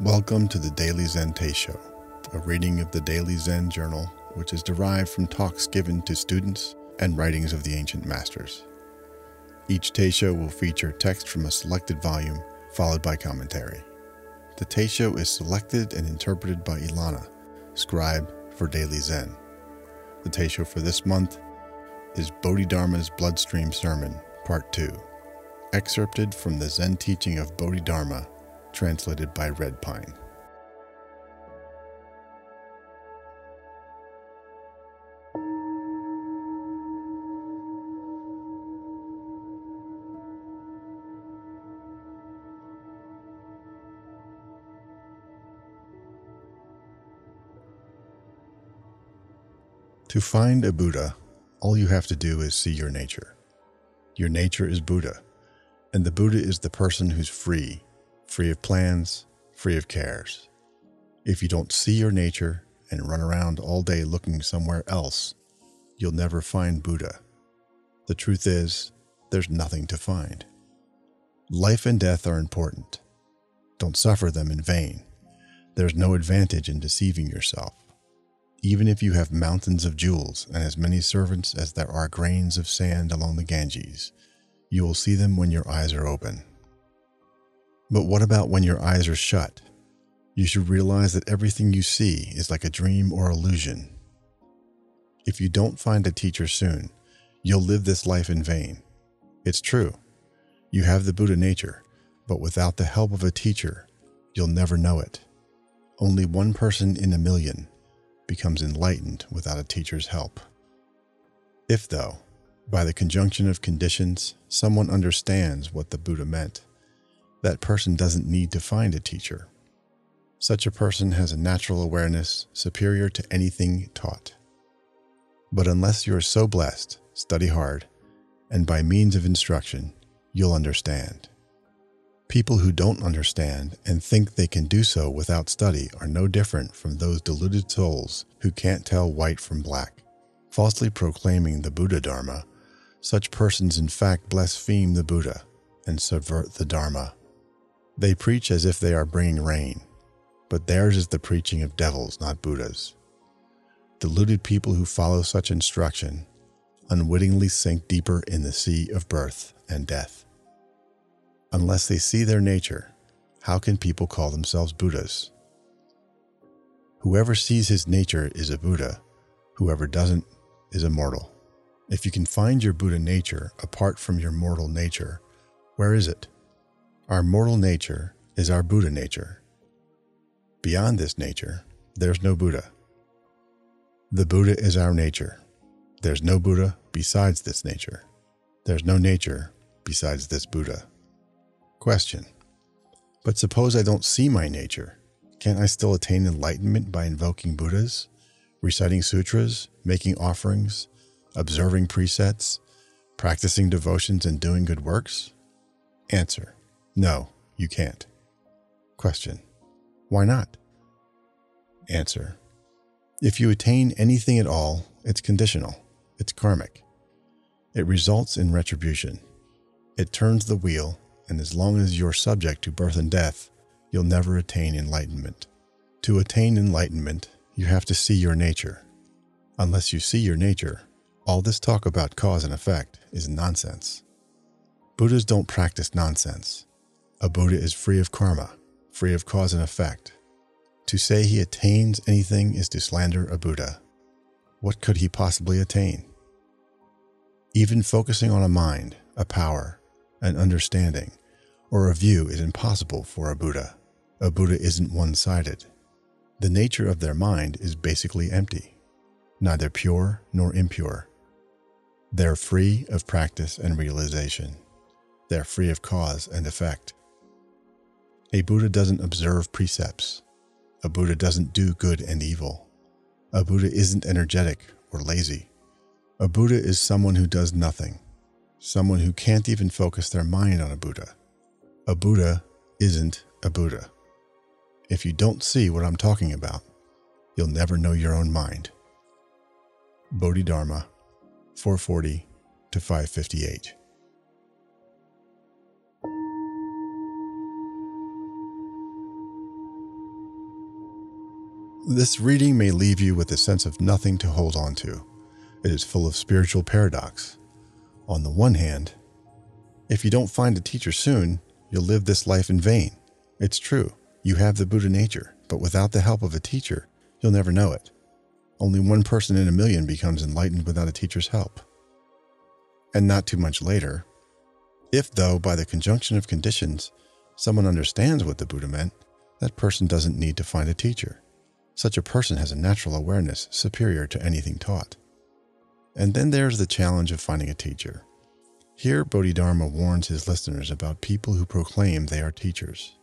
Welcome to the Daily Zen Show, a reading of the Daily Zen Journal, which is derived from talks given to students and writings of the ancient masters. Each Teisho will feature text from a selected volume, followed by commentary. The Teisho is selected and interpreted by Ilana, scribe for Daily Zen. The Teisho for this month is Bodhidharma's Bloodstream Sermon, Part 2, excerpted from the Zen teaching of Bodhidharma translated by Red Pine. To find a Buddha, all you have to do is see your nature. Your nature is Buddha, and the Buddha is the person who's free free of plans, free of cares. If you don't see your nature and run around all day looking somewhere else, you'll never find Buddha. The truth is, there's nothing to find. Life and death are important. Don't suffer them in vain. There's no advantage in deceiving yourself. Even if you have mountains of jewels and as many servants as there are grains of sand along the Ganges, you will see them when your eyes are open. But what about when your eyes are shut? You should realize that everything you see is like a dream or illusion. If you don't find a teacher soon, you'll live this life in vain. It's true. You have the Buddha nature, but without the help of a teacher, you'll never know it. Only one person in a million becomes enlightened without a teacher's help. If, though, by the conjunction of conditions, someone understands what the Buddha meant, that person doesn't need to find a teacher. Such a person has a natural awareness superior to anything taught. But unless you are so blessed, study hard, and by means of instruction, you'll understand. People who don't understand and think they can do so without study are no different from those deluded souls who can't tell white from black. Falsely proclaiming the Buddha Dharma, such persons in fact blaspheme the Buddha and subvert the Dharma. They preach as if they are bringing rain, but theirs is the preaching of devils, not Buddhas. Deluded people who follow such instruction unwittingly sink deeper in the sea of birth and death. Unless they see their nature, how can people call themselves Buddhas? Whoever sees his nature is a Buddha, whoever doesn't is a mortal. If you can find your Buddha nature apart from your mortal nature, where is it? Our mortal nature is our Buddha nature. Beyond this nature, there's no Buddha. The Buddha is our nature. There's no Buddha besides this nature. There's no nature besides this Buddha. Question. But suppose I don't see my nature. Can't I still attain enlightenment by invoking Buddhas, reciting sutras, making offerings, observing precepts, practicing devotions, and doing good works? Answer. No, you can't. Question. Why not? Answer. If you attain anything at all, it's conditional. It's karmic. It results in retribution. It turns the wheel, and as long as you're subject to birth and death, you'll never attain enlightenment. To attain enlightenment, you have to see your nature. Unless you see your nature, all this talk about cause and effect is nonsense. Buddhas don't practice nonsense. A Buddha is free of karma, free of cause and effect. To say he attains anything is to slander a Buddha. What could he possibly attain? Even focusing on a mind, a power, an understanding, or a view is impossible for a Buddha. A Buddha isn't one sided. The nature of their mind is basically empty, neither pure nor impure. They're free of practice and realization. They're free of cause and effect. A Buddha doesn't observe precepts. A Buddha doesn't do good and evil. A Buddha isn't energetic or lazy. A Buddha is someone who does nothing, someone who can't even focus their mind on a Buddha. A Buddha isn't a Buddha. If you don't see what I'm talking about, you'll never know your own mind. Bodhidharma, 440 to 558. This reading may leave you with a sense of nothing to hold on to. It is full of spiritual paradox. On the one hand, if you don't find a teacher soon, you'll live this life in vain. It's true, you have the Buddha nature, but without the help of a teacher, you'll never know it. Only one person in a million becomes enlightened without a teacher's help. And not too much later, if, though, by the conjunction of conditions, someone understands what the Buddha meant, that person doesn't need to find a teacher. Such a person has a natural awareness superior to anything taught. And then there's the challenge of finding a teacher. Here, Bodhidharma warns his listeners about people who proclaim they are teachers,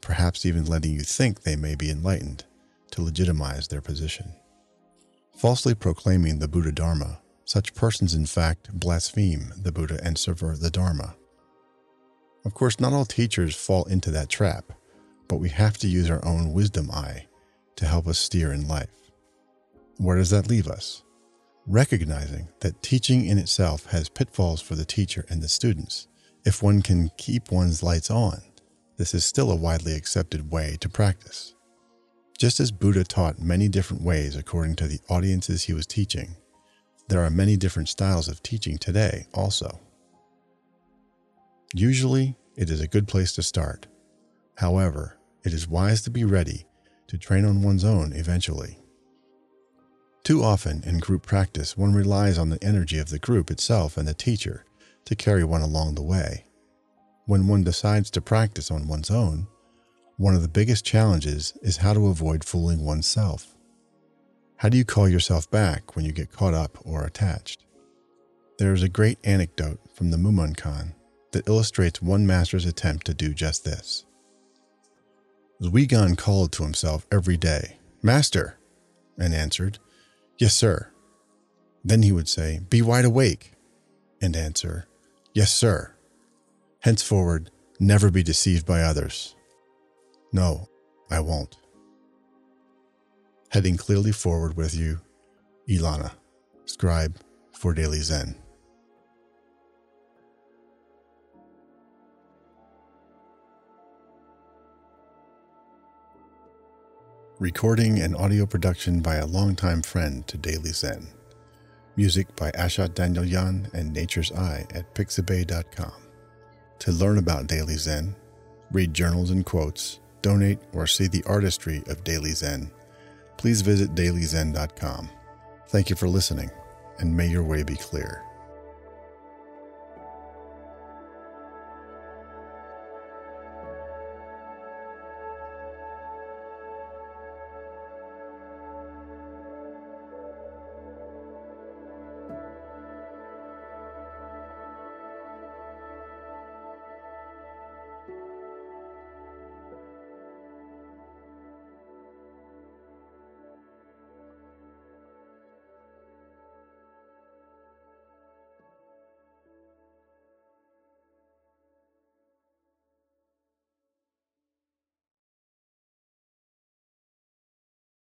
perhaps even letting you think they may be enlightened to legitimize their position. Falsely proclaiming the Buddha Dharma, such persons in fact blaspheme the Buddha and subvert the Dharma. Of course, not all teachers fall into that trap, but we have to use our own wisdom eye to help us steer in life. Where does that leave us? Recognizing that teaching in itself has pitfalls for the teacher and the students. If one can keep one's lights on, this is still a widely accepted way to practice. Just as Buddha taught many different ways according to the audiences he was teaching, there are many different styles of teaching today also. Usually, it is a good place to start. However, it is wise to be ready to train on one's own eventually. Too often in group practice, one relies on the energy of the group itself and the teacher to carry one along the way. When one decides to practice on one's own, one of the biggest challenges is how to avoid fooling oneself. How do you call yourself back when you get caught up or attached? There is a great anecdote from the Mumonkan that illustrates one master's attempt to do just this. Zuigan called to himself every day, Master, and answered, Yes, sir. Then he would say, Be wide awake, and answer, Yes, sir. Henceforward, never be deceived by others. No, I won't. Heading clearly forward with you, Ilana, scribe for Daily Zen. Recording and audio production by a longtime friend to Daily Zen. Music by Ashat Danielyan and Nature's Eye at pixabay.com. To learn about Daily Zen, read journals and quotes, donate, or see the artistry of Daily Zen, please visit dailyzen.com. Thank you for listening, and may your way be clear.